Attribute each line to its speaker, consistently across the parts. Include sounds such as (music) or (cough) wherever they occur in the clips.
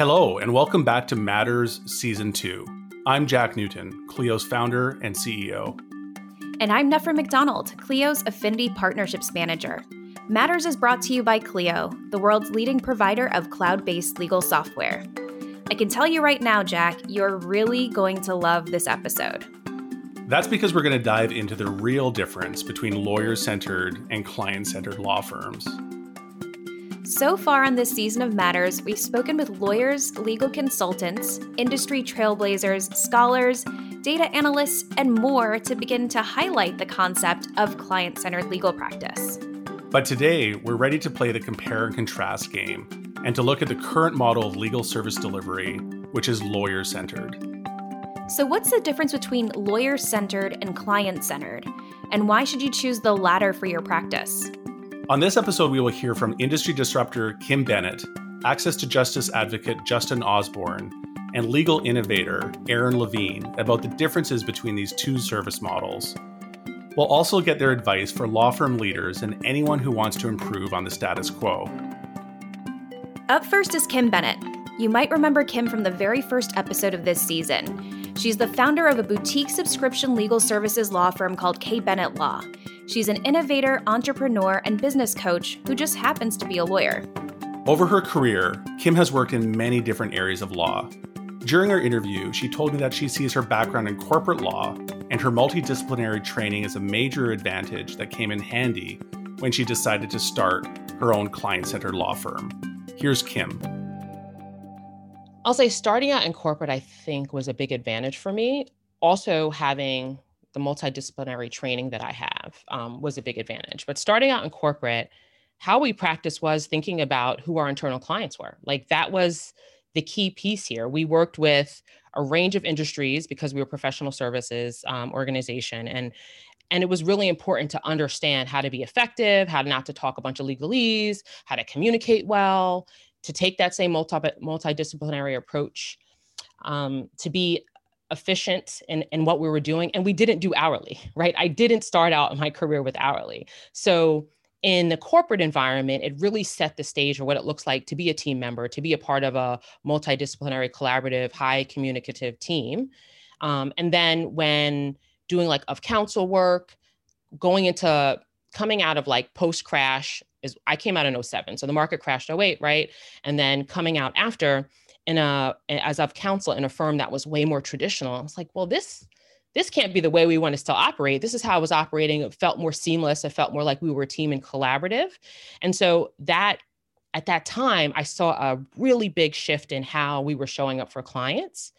Speaker 1: Hello, and welcome back to Matters Season 2. I'm Jack Newton, Clio's founder and CEO.
Speaker 2: And I'm Nefra McDonald, Clio's Affinity Partnerships Manager. Matters is brought to you by Clio, the world's leading provider of cloud based legal software. I can tell you right now, Jack, you're really going to love this episode.
Speaker 1: That's because we're going to dive into the real difference between lawyer centered and client centered law firms.
Speaker 2: So far on this season of Matters, we've spoken with lawyers, legal consultants, industry trailblazers, scholars, data analysts, and more to begin to highlight the concept of client centered legal practice.
Speaker 1: But today, we're ready to play the compare and contrast game and to look at the current model of legal service delivery, which is lawyer centered.
Speaker 2: So, what's the difference between lawyer centered and client centered? And why should you choose the latter for your practice?
Speaker 1: On this episode, we will hear from industry disruptor Kim Bennett, access to justice advocate Justin Osborn, and legal innovator Erin Levine about the differences between these two service models. We'll also get their advice for law firm leaders and anyone who wants to improve on the status quo.
Speaker 2: Up first is Kim Bennett. You might remember Kim from the very first episode of this season. She's the founder of a boutique subscription legal services law firm called K. Bennett Law. She's an innovator, entrepreneur, and business coach who just happens to be a lawyer.
Speaker 1: Over her career, Kim has worked in many different areas of law. During our interview, she told me that she sees her background in corporate law and her multidisciplinary training as a major advantage that came in handy when she decided to start her own client centered law firm. Here's Kim.
Speaker 3: I'll say starting out in corporate, I think, was a big advantage for me. Also, having the multidisciplinary training that I have um, was a big advantage. But starting out in corporate, how we practiced was thinking about who our internal clients were. Like that was the key piece here. We worked with a range of industries because we were professional services um, organization, and and it was really important to understand how to be effective, how not to talk a bunch of legalese, how to communicate well, to take that same multi multidisciplinary approach, um, to be efficient in, in what we were doing and we didn't do hourly right? I didn't start out my career with hourly. So in the corporate environment it really set the stage for what it looks like to be a team member to be a part of a multidisciplinary collaborative high communicative team. Um, and then when doing like of counsel work going into coming out of like post crash is i came out in 07 so the market crashed 08 right? And then coming out after in a as of counsel in a firm that was way more traditional. I was like, well, this this can't be the way we want to still operate. This is how I was operating. It felt more seamless. It felt more like we were a team and collaborative. And so that at that time, I saw a really big shift in how we were showing up for clients.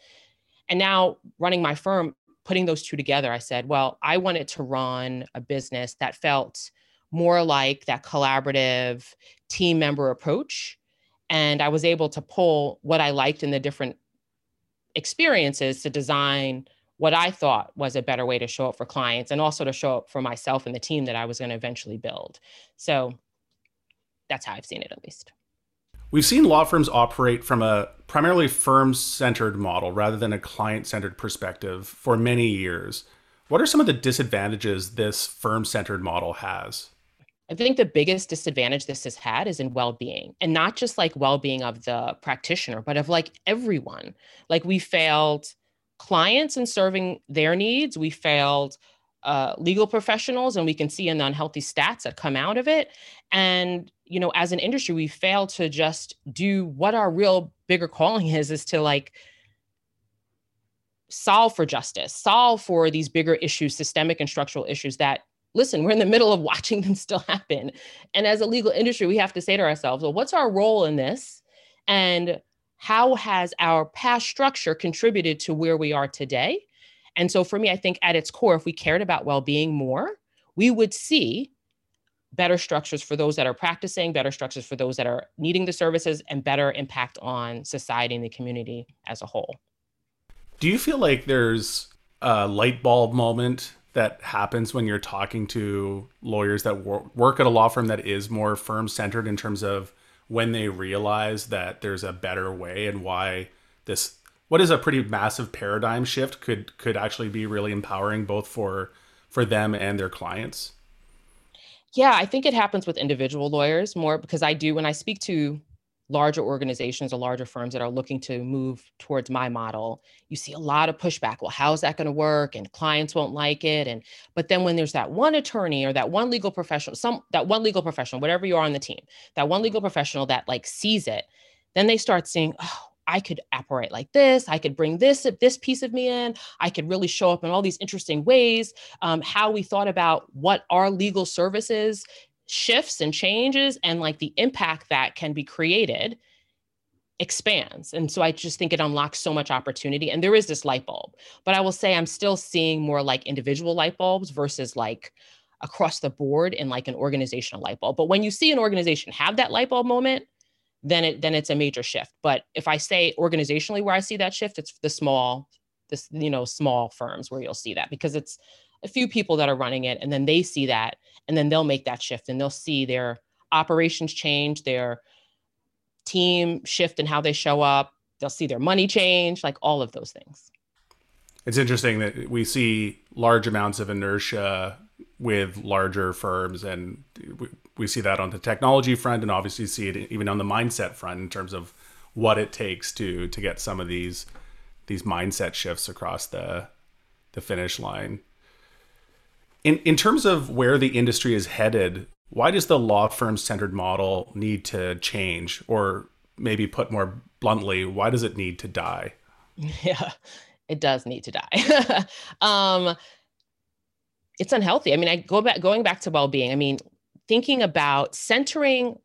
Speaker 3: And now running my firm, putting those two together, I said, well, I wanted to run a business that felt more like that collaborative team member approach and I was able to pull what I liked in the different experiences to design what I thought was a better way to show up for clients and also to show up for myself and the team that I was going to eventually build. So that's how I've seen it at least.
Speaker 1: We've seen law firms operate from a primarily firm centered model rather than a client centered perspective for many years. What are some of the disadvantages this firm centered model has?
Speaker 3: I think the biggest disadvantage this has had is in well-being and not just like well-being of the practitioner, but of like everyone. Like we failed clients in serving their needs. We failed uh, legal professionals and we can see in the unhealthy stats that come out of it. And, you know, as an industry, we fail to just do what our real bigger calling is, is to like solve for justice, solve for these bigger issues, systemic and structural issues that listen, we're in the middle of watching them still happen. And as a legal industry, we have to say to ourselves, well, what's our role in this? And how has our past structure contributed to where we are today? And so for me, I think at its core, if we cared about well being more, we would see better structures for those that are practicing, better structures for those that are needing the services, and better impact on society and the community as a whole.
Speaker 1: Do you feel like there's a light bulb moment that happens when you're talking to lawyers that wor- work at a law firm that is more firm centered in terms of when they realize that there's a better way and why this what is a pretty massive paradigm shift could could actually be really empowering both for for them and their clients?
Speaker 3: Yeah i think it happens with individual lawyers more because i do when i speak to larger organizations or larger firms that are looking to move towards my model, you see a lot of pushback. Well, how's that going to work? And clients won't like it. And but then when there's that one attorney or that one legal professional, some that one legal professional, whatever you are on the team, that one legal professional that like sees it, then they start seeing, oh, I could operate like this. I could bring this this piece of me in. I could really show up in all these interesting ways. Um, how we thought about what our legal services shifts and changes and like the impact that can be created expands. And so I just think it unlocks so much opportunity. And there is this light bulb, but I will say I'm still seeing more like individual light bulbs versus like across the board in like an organizational light bulb. But when you see an organization have that light bulb moment, then it then it's a major shift. But if I say organizationally where I see that shift, it's the small, this you know small firms where you'll see that because it's a few people that are running it and then they see that and then they'll make that shift and they'll see their operations change their team shift and how they show up they'll see their money change like all of those things.
Speaker 1: It's interesting that we see large amounts of inertia with larger firms and we, we see that on the technology front and obviously see it even on the mindset front in terms of what it takes to to get some of these these mindset shifts across the the finish line in in terms of where the industry is headed, why does the law firm centered model need to change, or maybe put more bluntly, why does it need to die? (laughs)
Speaker 3: Yeah, it does need to die. (laughs) um, it's unhealthy. I mean, I go back going back to well being. I mean, thinking about centering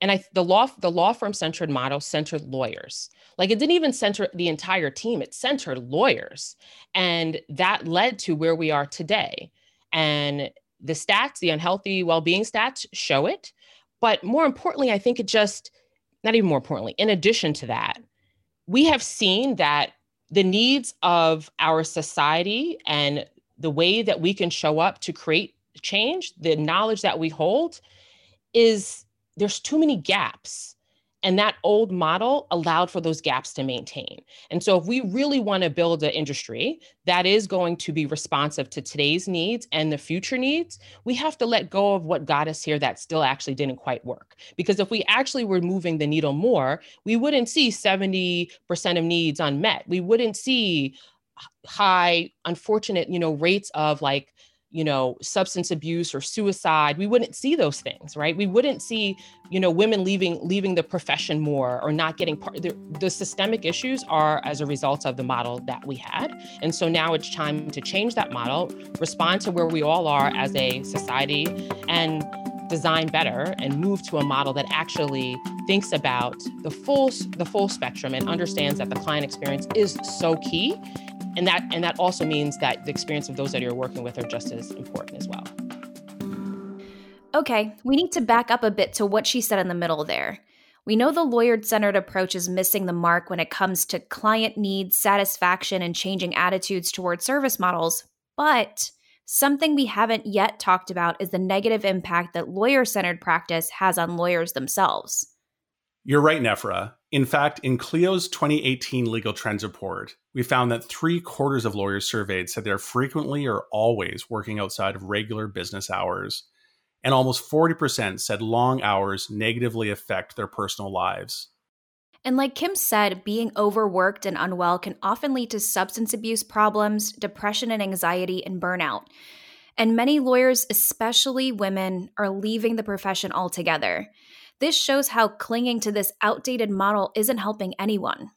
Speaker 3: and I the law the law firm centered model centered lawyers. Like it didn't even center the entire team; it centered lawyers, and that led to where we are today. And the stats, the unhealthy well being stats show it. But more importantly, I think it just, not even more importantly, in addition to that, we have seen that the needs of our society and the way that we can show up to create change, the knowledge that we hold is there's too many gaps and that old model allowed for those gaps to maintain. And so, if we really want to build an industry that is going to be responsive to today's needs and the future needs, we have to let go of what got us here that still actually didn't quite work. Because if we actually were moving the needle more, we wouldn't see 70% of needs unmet. We wouldn't see high unfortunate you know rates of like you know substance abuse or suicide we wouldn't see those things right? We wouldn't see you know women leaving leaving the profession more or not getting part the, the systemic issues are as a result of the model that we had. And so now it's time to change that model respond to where we all are as a society and design better and move to a model that actually thinks about the full the full spectrum and understands that the client experience is so key and that and that also means that the experience of those that you're working with are just as important as well.
Speaker 2: Okay we need to back up a bit to what she said in the middle there. We know the lawyer centered approach is missing the mark when it comes to client needs satisfaction and changing attitudes toward service models but something we haven't yet talked about is the negative impact that lawyer centered practice has on lawyers themselves.
Speaker 1: You're right, Nefra. In fact, in Clio's 2018 Legal Trends report, we found that three quarters of lawyers surveyed said they're frequently or always working outside of regular business hours. And almost 40% said long hours negatively affect their personal lives.
Speaker 2: And like Kim said, being overworked and unwell can often lead to substance abuse problems, depression and anxiety, and burnout. And many lawyers, especially women, are leaving the profession altogether. This shows how clinging to this outdated model isn't helping anyone.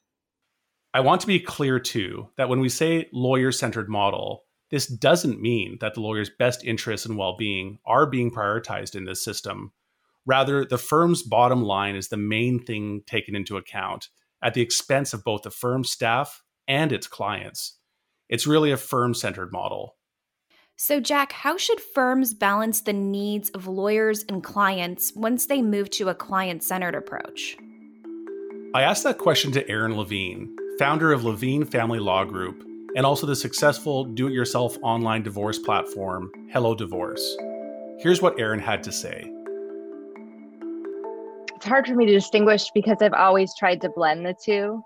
Speaker 1: I want to be clear too that when we say lawyer centered model, this doesn't mean that the lawyer's best interests and well being are being prioritized in this system. Rather, the firm's bottom line is the main thing taken into account at the expense of both the firm's staff and its clients. It's really a firm centered model.
Speaker 2: So, Jack, how should firms balance the needs of lawyers and clients once they move to a client centered approach?
Speaker 1: I asked that question to Erin Levine, founder of Levine Family Law Group, and also the successful do it yourself online divorce platform, Hello Divorce. Here's what Erin had to say.
Speaker 4: It's hard for me to distinguish because I've always tried to blend the two.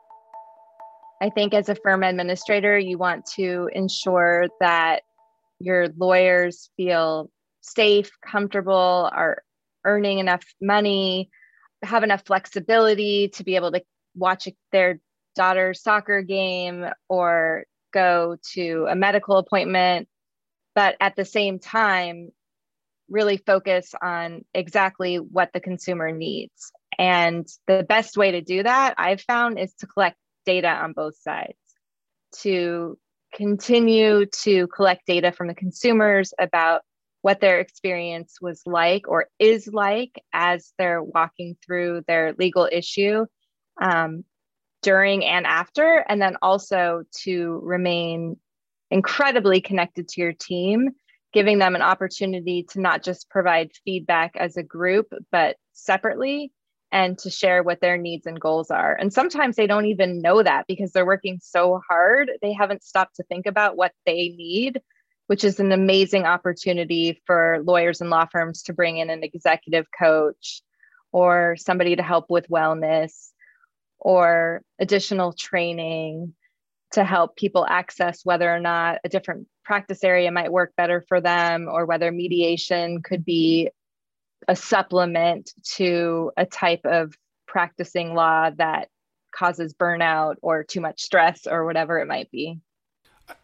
Speaker 4: I think as a firm administrator, you want to ensure that your lawyers feel safe, comfortable, are earning enough money, have enough flexibility to be able to watch their daughter's soccer game or go to a medical appointment, but at the same time, really focus on exactly what the consumer needs. And the best way to do that, I've found, is to collect data on both sides, to continue to collect data from the consumers about what their experience was like or is like as they're walking through their legal issue um, during and after, and then also to remain incredibly connected to your team, giving them an opportunity to not just provide feedback as a group, but separately and to share what their needs and goals are. And sometimes they don't even know that because they're working so hard, they haven't stopped to think about what they need, which is an amazing opportunity for lawyers and law firms to bring in an executive coach or somebody to help with wellness or additional training to help people access whether or not a different practice area might work better for them or whether mediation could be a supplement to a type of practicing law that causes burnout or too much stress or whatever it might be.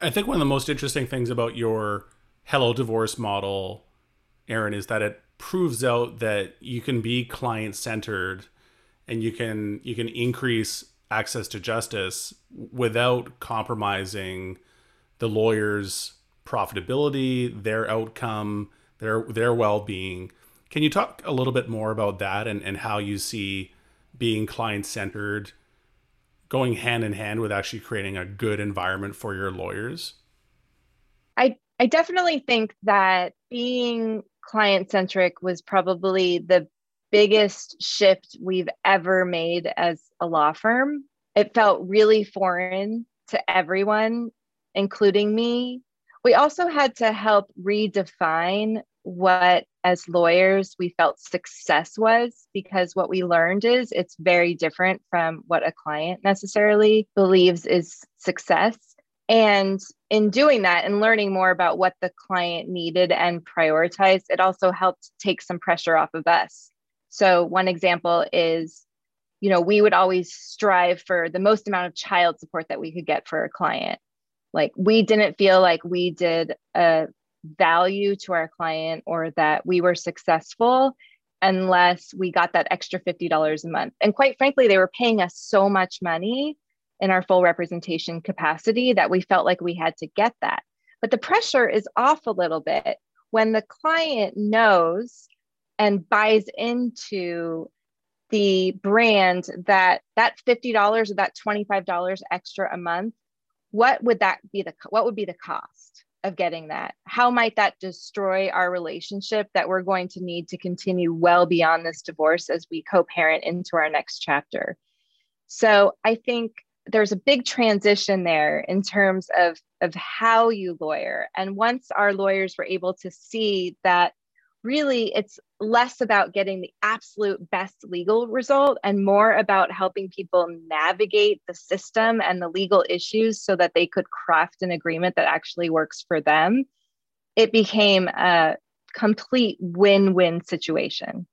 Speaker 1: I think one of the most interesting things about your Hello Divorce model, Erin, is that it proves out that you can be client centered and you can you can increase access to justice without compromising the lawyer's profitability, their outcome, their their well-being. Can you talk a little bit more about that and, and how you see being client centered going hand in hand with actually creating a good environment for your lawyers?
Speaker 4: I I definitely think that being client centric was probably the biggest shift we've ever made as a law firm. It felt really foreign to everyone, including me. We also had to help redefine what, as lawyers, we felt success was because what we learned is it's very different from what a client necessarily believes is success. And in doing that and learning more about what the client needed and prioritized, it also helped take some pressure off of us so, one example is, you know, we would always strive for the most amount of child support that we could get for a client. Like, we didn't feel like we did a value to our client or that we were successful unless we got that extra $50 a month. And quite frankly, they were paying us so much money in our full representation capacity that we felt like we had to get that. But the pressure is off a little bit when the client knows and buys into the brand that that $50 or that $25 extra a month what would that be the what would be the cost of getting that. How might that destroy our relationship that we're going to need to continue well beyond this divorce as we co-parent into our next chapter? So i think there's a big transition there in terms of of how you lawyer. And once our lawyers were able to see that really it's less about getting the absolute best legal result and more about helping people navigate the system and the legal issues so that they could craft an agreement that actually works for them. It became a complete win-win situation.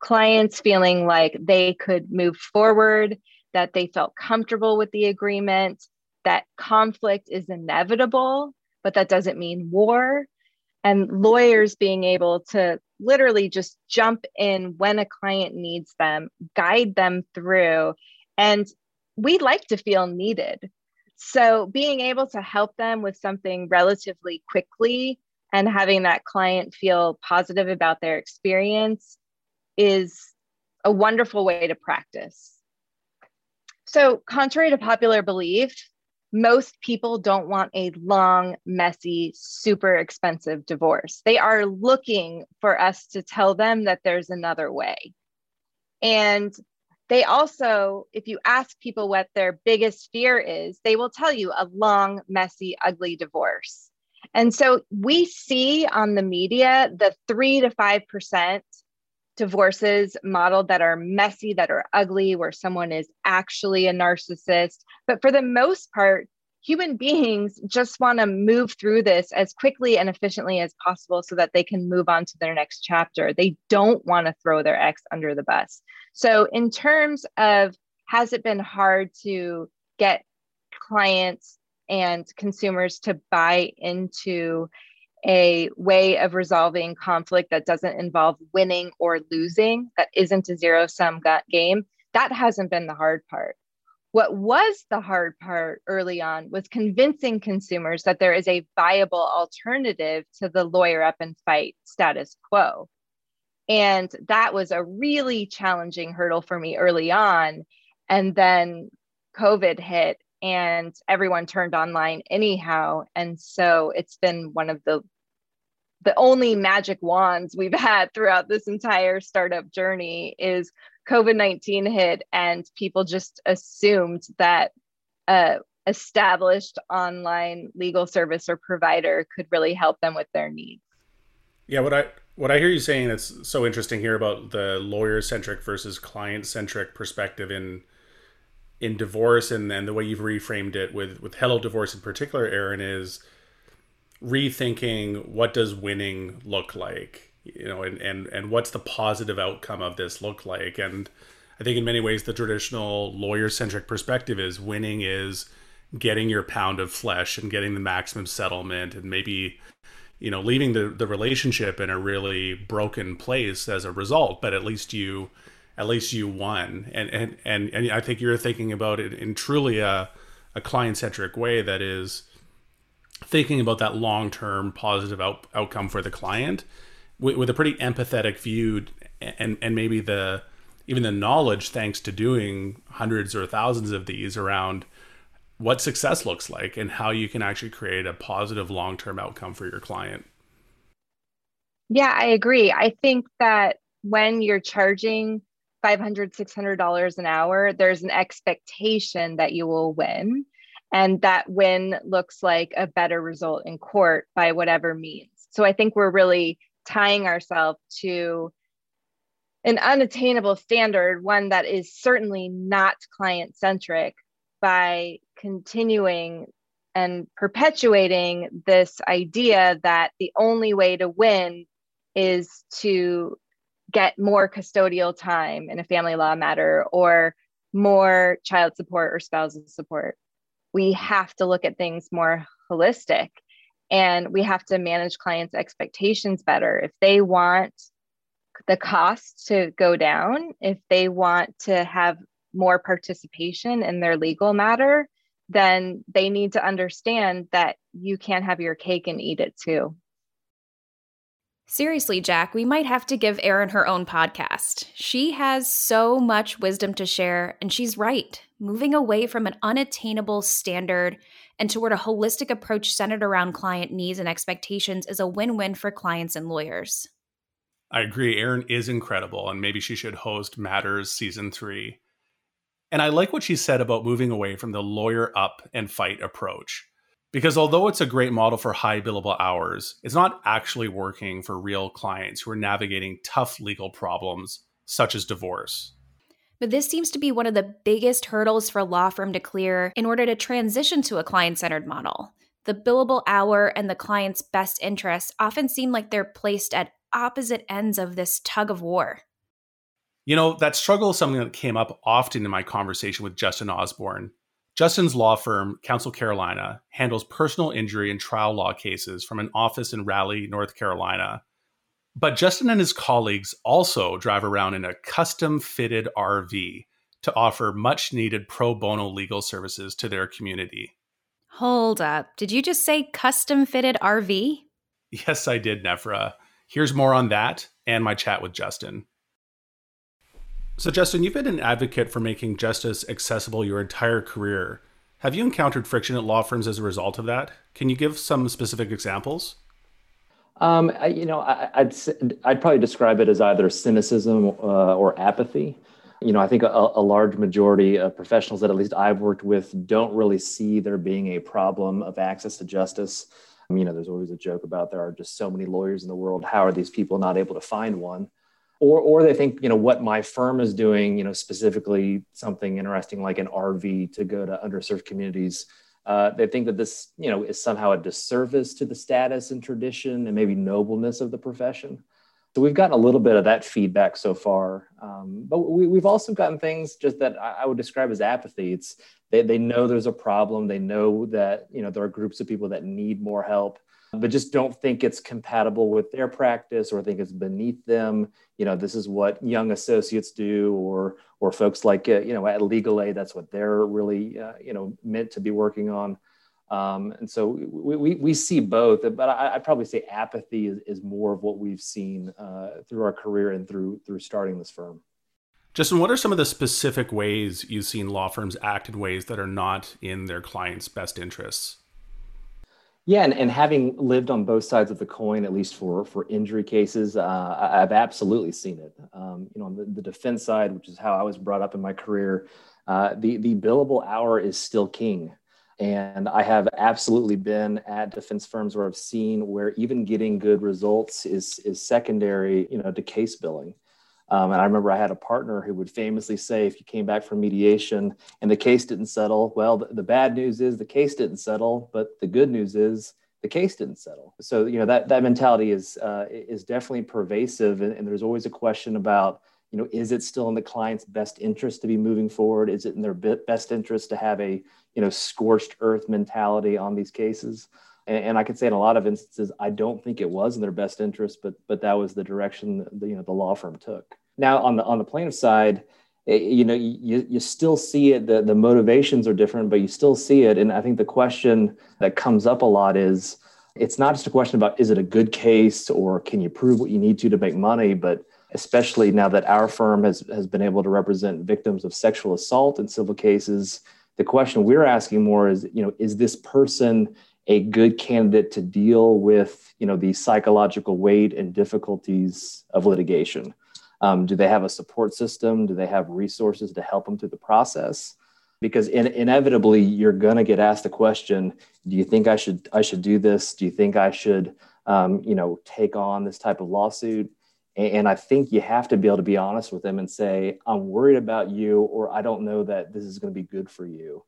Speaker 4: Clients feeling like they could move forward that they felt comfortable with the agreement that conflict is inevitable but that doesn't mean war and lawyers being able to literally just jump in when a client needs them, guide them through. And we like to feel needed. So being able to help them with something relatively quickly and having that client feel positive about their experience is a wonderful way to practice. So, contrary to popular belief, most people don't want a long, messy, super expensive divorce. They are looking for us to tell them that there's another way. And they also, if you ask people what their biggest fear is, they will tell you a long, messy, ugly divorce. And so we see on the media the three to 5% divorces modeled that are messy, that are ugly, where someone is actually a narcissist. But for the most part, human beings just want to move through this as quickly and efficiently as possible so that they can move on to their next chapter. They don't want to throw their ex under the bus. So, in terms of has it been hard to get clients and consumers to buy into a way of resolving conflict that doesn't involve winning or losing, that isn't a zero sum game? That hasn't been the hard part what was the hard part early on was convincing consumers that there is a viable alternative to the lawyer up and fight status quo. And that was a really challenging hurdle for me early on. And then COVID hit and everyone turned online anyhow. And so it's been one of the the only magic wands we've had throughout this entire startup journey is COVID 19 hit and people just assumed that a established online legal service or provider could really help them with their needs.
Speaker 1: Yeah, what I what I hear you saying that's so interesting here about the lawyer centric versus client centric perspective in in divorce and then the way you've reframed it with with Hello Divorce in particular, Erin, is rethinking what does winning look like you know and and and what's the positive outcome of this look like? And i think in many ways the traditional lawyer centric perspective is winning is getting your pound of flesh and getting the maximum settlement and maybe you know leaving the the relationship in a really broken place as a result but at least you at least you won. And and and, and i think you're thinking about it in truly a a client centric way that is thinking about that long term positive out, outcome for the client with, with a pretty empathetic view and and maybe the even the knowledge thanks to doing hundreds or thousands of these around what success looks like and how you can actually create a positive long-term outcome for your client.
Speaker 4: Yeah, I agree. I think that when you're charging $500, $600 an hour, there's an expectation that you will win. And that win looks like a better result in court by whatever means. So I think we're really tying ourselves to an unattainable standard, one that is certainly not client centric, by continuing and perpetuating this idea that the only way to win is to get more custodial time in a family law matter or more child support or spousal support. We have to look at things more holistic and we have to manage clients expectations better if they want the cost to go down if they want to have more participation in their legal matter then they need to understand that you can't have your cake and eat it too
Speaker 2: Seriously, Jack, we might have to give Erin her own podcast. She has so much wisdom to share, and she's right. Moving away from an unattainable standard and toward a holistic approach centered around client needs and expectations is a win win for clients and lawyers.
Speaker 1: I agree. Erin is incredible, and maybe she should host Matters season three. And I like what she said about moving away from the lawyer up and fight approach. Because although it's a great model for high billable hours, it's not actually working for real clients who are navigating tough legal problems such as divorce.
Speaker 2: But this seems to be one of the biggest hurdles for a law firm to clear in order to transition to a client centered model. The billable hour and the client's best interests often seem like they're placed at opposite ends of this tug of war.
Speaker 1: You know, that struggle is something that came up often in my conversation with Justin Osborn. Justin's law firm, Counsel Carolina, handles personal injury and trial law cases from an office in Raleigh, North Carolina, but Justin and his colleagues also drive around in a custom fitted RV to offer much needed pro bono legal services to their community.
Speaker 2: Hold up. Did you just say custom fitted RV?
Speaker 1: Yes, I did, Nefra. Here's more on that and my chat with Justin. So, Justin, you've been an advocate for making justice accessible your entire career. Have you encountered friction at law firms as a result of that? Can you give some specific examples?
Speaker 5: Um, I, you know, I, would I'd probably describe it as either cynicism uh, or apathy. You know, I think a, a, large majority of professionals that at least I've worked with don't really see there being a problem of access to justice. Um, you know, there's always a joke about there are just so many lawyers in the world. How are these people not able to find one? Or, or they think, you know, what my firm is doing, you know, specifically something interesting like an RV to go to underserved communities Uh, they think that this, you know, is somehow a disservice to the status and tradition and maybe nobleness of the profession. So we've gotten a little bit of that feedback so far, um, but we, have also gotten things just that I, I would describe as apathy. It's they, they know there's a problem. They know that you know there are groups of people that need more help, but just don't think it's compatible with their practice or think it's beneath them. You know, this is what young associates do, or or folks like uh, you know at Legal Aid, that's what they're really uh, you know meant to be working on. Um, and so we, we, we, see both, but I, would probably say apathy is, is more of what we've seen uh, through our career and through through starting this firm.
Speaker 1: Justin, what are some of the specific ways you've seen law firms act in ways that are not in their clients' best interests?
Speaker 5: Yeah, and, and having lived on both sides of the coin, at least for for injury cases, uh, I've absolutely seen it. Um, you know, on the, the, defense side, which is how I was brought up in my career, uh, the the billable hour is still king. And I have absolutely been at defense firms where I've seen where even getting good results is is secondary, you know, to case billing. Um, and I remember I had a partner who would famously say, if you came back from mediation and the case didn't settle, well, the, the, bad news is the case didn't settle, but the good news is the case didn't settle. So you know that that mentality is uh, is definitely pervasive, and, and, there's always a question about you know is it still in the client's best interest to be moving forward? Is it in their best interest to have a you know scorched earth mentality on these cases? And, and I could say in a lot of instances, I don't think it was in their best interest, but but that was the direction the, you know the law firm took. Now on the on the plaintiff side, it, eh, you know you, you still see it. The the motivations are different, but you still see it. And I think the question that comes up a lot is it's not just a question about is it a good case or can you prove what you need to to make money, but especially now that our firm has, has been able to represent victims of sexual assault in civil cases the question we're asking more is you know is this person a good candidate to deal with you know the psychological weight and difficulties of litigation. Um, do they have a support system? Do they have resources to help them through the process? Because in, inevitably you're going to get asked the question do you think i should i should do this? Do you think i should um, you know take on this type of lawsuit? And, and i think you have to be able to be honest with them and say i'm worried about you or i don't know that this is going to be good for you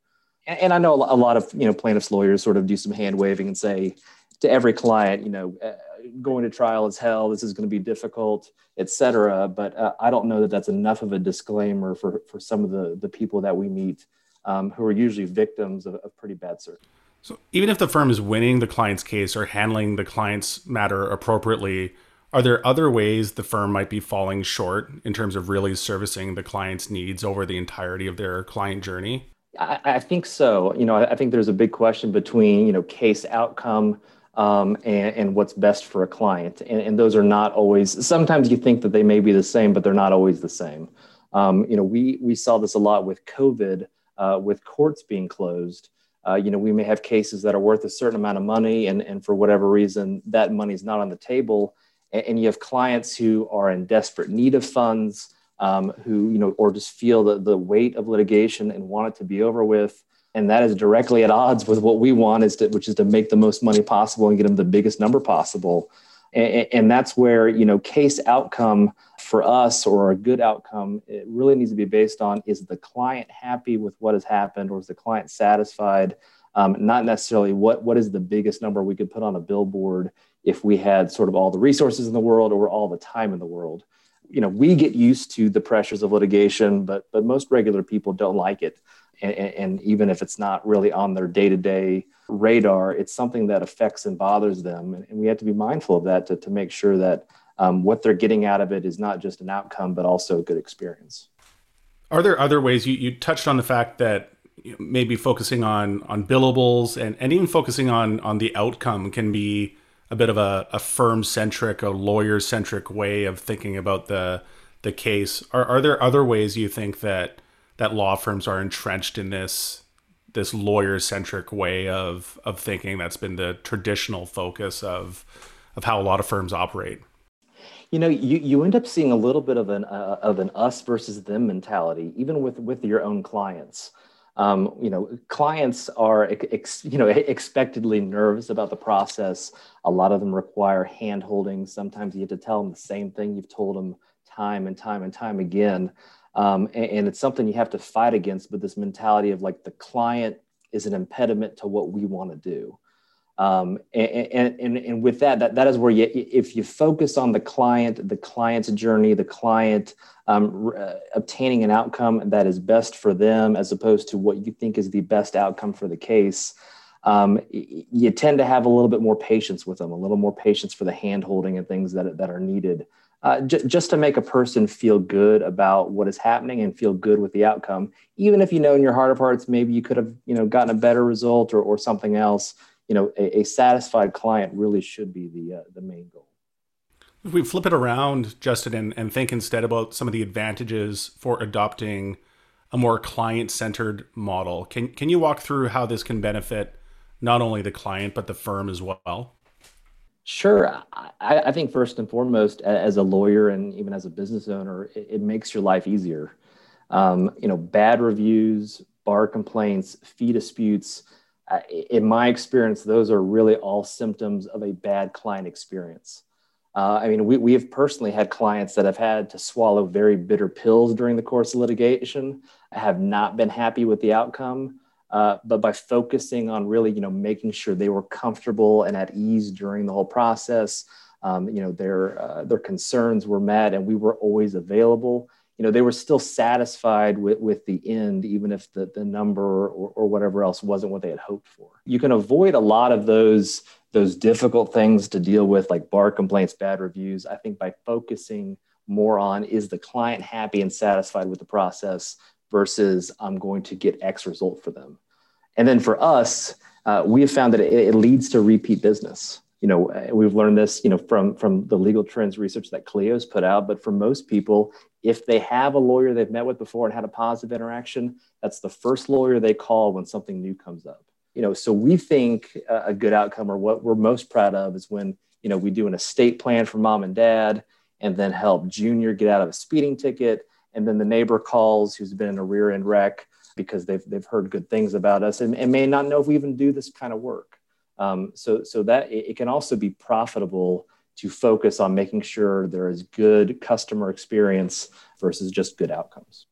Speaker 5: and I know a lot of you know plaintiffs lawyers sort of do some hand waving and say to every client, you know, uh, going to trial is hell. This is going to be difficult, etc. But uh, I don't know that that's enough of a disclaimer for for some of the the people that we meet um, who are usually victims of, of pretty bad circumstances.
Speaker 1: So even if the firm is winning the client's case or handling the client's matter appropriately, are there other ways the firm might be falling short in terms of really servicing the client's needs over the entirety of their client journey?
Speaker 5: I, I, think so. You know, I, I, think there's a big question between you know case outcome um, and, and, what's best for a client, and, and, those are not always. Sometimes you think that they may be the same, but they're not always the same. Um, you know, we we saw this a lot with COVID, uh, with courts being closed. Uh, you know, we may have cases that are worth a certain amount of money, and and for whatever reason, that money is not on the table, and, and you have clients who are in desperate need of funds um, who, you know, or just feel the, the weight of litigation and want it to be over with. And that is directly at odds with what we want, is to, which is to make the most money possible and get them the biggest number possible. And, and that's where, you know, case outcome for us or a good outcome, it really needs to be based on is the client happy with what has happened or is the client satisfied? Um, not necessarily what, what is the biggest number we could put on a billboard if we had sort of all the resources in the world or all the time in the world you know we get used to the pressures of litigation but but most regular people don't like it. And, and even if it's not really on their day-to-day radar it's something that affects and bothers them. And, we have to be mindful of that to, to make sure that um, what they're getting out of it is not just an outcome but also a good experience.
Speaker 1: Are there other ways you, you touched on the fact that maybe focusing on on billables and, and even focusing on on the outcome can be a bit of a, a firm centric, a lawyer centric way of thinking about the the case. Are are there other ways you think that that law firms are entrenched in this this lawyer centric way of of thinking that's been the traditional focus of of how a lot of firms operate?
Speaker 5: You know, you, you end up seeing a little bit of an uh, of an us versus them mentality, even with with your own clients um, you know, clients are, ex, you know, (laughs) expectedly nervous about the process. A lot of them require hand holding. Sometimes you have to tell them the same thing you've told them time and time and time again. Um, and, and, it's something you have to fight against, but this mentality of like the client is an impediment to what we want to do. Um, and, and, and with that, that, that is where you, if you focus on the client, the client's journey, the client um, uh, obtaining an outcome that is best for them, as opposed to what you think is the best outcome for the case, um, you tend to have a little bit more patience with them, a little more patience for the hand holding and things that, that are needed. Uh, j- just to make a person feel good about what is happening and feel good with the outcome, even if you know in your heart of hearts maybe you could have you know gotten a better result or, or something else you know, a, a satisfied client really should be the uh, the main goal.
Speaker 1: If we flip it around, Justin, and, and think instead about some of the advantages for adopting a more client-centered model, can can you walk through how this can benefit not only the client but the firm as well?
Speaker 5: Sure. I, I think first and foremost, as a lawyer and even as a business owner, it, it makes your life easier. Um, you know, bad reviews, bar complaints, fee disputes uh, in my experience, those are really all symptoms of a bad client experience. Uh, I mean, we, we have personally had clients that have had to swallow very bitter pills during the course of litigation, have not been happy with the outcome. Uh, but by focusing on really, you know, making sure they were comfortable and at ease during the whole process, um, you know, their uh, their concerns were met, and we were always available you know they were still satisfied with, with the end even if the, the number or, or whatever else wasn't what they had hoped for. You can avoid a lot of those those difficult things to deal with like bar complaints bad reviews. I think by focusing more on is the client happy and satisfied with the process versus i'm going to get x result for them? And then for us uh, we have found that it, it leads to repeat business. You know we've learned this you know from from the legal trends research that clio's put out but for most people if they have a lawyer they've met with before and had a positive interaction that's the first lawyer they call when something new comes up. You know so we think a good outcome or what we're most proud of is when you know we do an estate plan for mom and dad and then help junior get out of a speeding ticket. And then the neighbor calls who's been in a rear end wreck because they've, they've heard good things about us and, and may not know if we even do this kind of work. Um, so, so that it, it can also be profitable to focus on making sure there is good customer experience versus just good outcomes.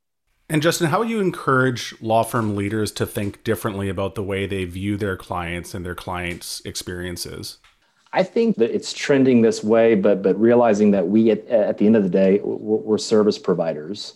Speaker 1: And Justin, how would you encourage law firm leaders to think differently about the way they view their clients and their clients' experiences?
Speaker 5: I think that it's trending this way, but but realizing that we at, at the end of the day we're, service providers,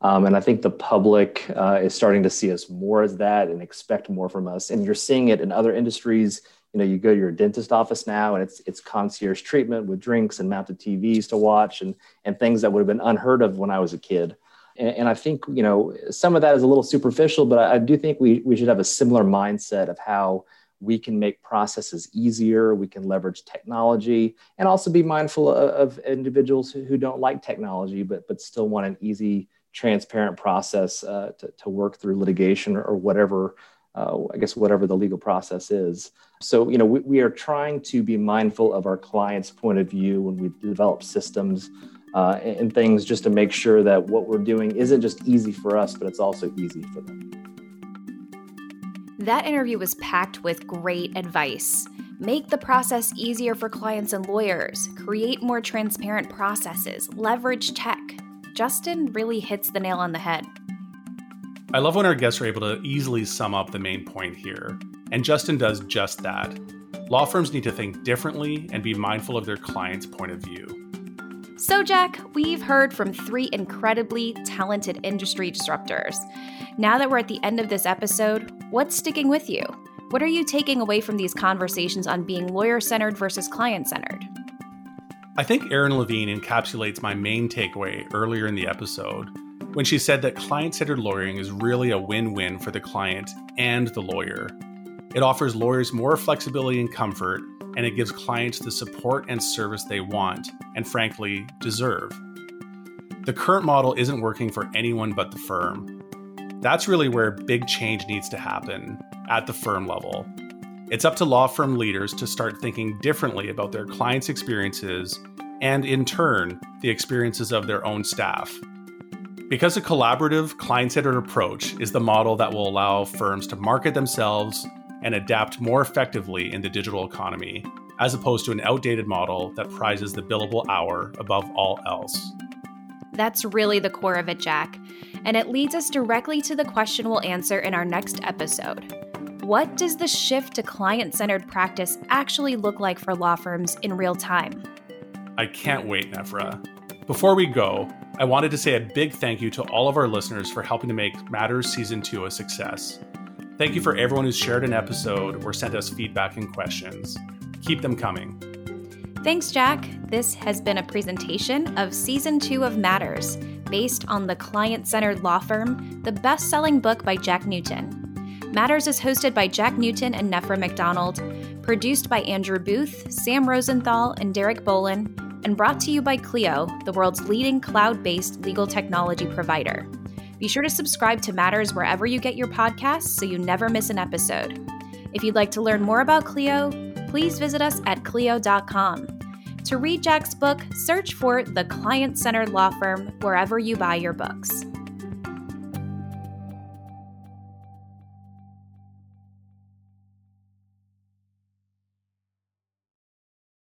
Speaker 5: um, and I think the public uh, is starting to see us more as that and expect more from us. And you're seeing it in other industries you know you go to your dentist office now and it's it's concierge treatment with drinks and mounted tvs to watch and and things that would have been unheard of when i was a kid. And, and i think you know some of that is a little superficial but I, I, do think we, we should have a similar mindset of how we can make processes easier we can leverage technology and also be mindful of, of individuals who, who don't like technology but but still want an easy transparent process uh, to, to work through litigation or, or whatever uh, I guess whatever the legal process is. So, you know, we, we, are trying to be mindful of our client's point of view when we develop systems uh, and, and things just to make sure that what we're doing isn't just easy for us, but it's also easy for them.
Speaker 2: That interview was packed with great advice. Make the process easier for clients and lawyers, create more transparent processes, leverage tech. Justin really hits the nail on the head.
Speaker 1: I love when our guests are able to easily sum up the main point here, and Justin does just that. Law firms need to think differently and be mindful of their client's point of view.
Speaker 2: So, Jack, we've heard from three incredibly talented industry disruptors. Now that we're at the end of this episode, what's sticking with you? What are you taking away from these conversations on being lawyer centered versus client centered?
Speaker 1: I think Erin Levine encapsulates my main takeaway earlier in the episode when she said that client centered lawyering is really a win win for the client and the lawyer. It offers lawyers more flexibility and comfort, and it gives clients the support and service they want and, frankly, deserve. The current model isn't working for anyone but the firm. That's really where big change needs to happen at the firm level. It's up to law firm leaders to start thinking differently about their clients' experiences and, in turn, the experiences of their own staff. Because a collaborative, client centered approach is the model that will allow firms to market themselves and adapt more effectively in the digital economy, as opposed to an outdated model that prizes the billable hour above all else.
Speaker 2: That's really the core of it, Jack. And it leads us directly to the question we'll answer in our next episode what does the shift to client centered practice actually look like for law firms in real time?
Speaker 1: I can't wait, Nefra. Before we go, I wanted to say a big thank you to all of our listeners for helping to make Matters Season 2 a success. Thank you for everyone who's shared an episode or sent us feedback and questions. Keep them coming.
Speaker 2: Thanks, Jack. This has been a presentation of Season 2 of Matters, based on the client centered law firm, the best selling book by Jack Newton. Matters is hosted by Jack Newton and Nefra McDonald, produced by Andrew Booth, Sam Rosenthal, and Derek Bolin, and brought to you by Clio, the world's leading cloud based legal technology provider. Be sure to subscribe to Matters wherever you get your podcasts so you never miss an episode. If you'd like to learn more about Clio, please visit us at Clio.com. To read Jack's book, search for The Client Centered Law Firm wherever you buy your books.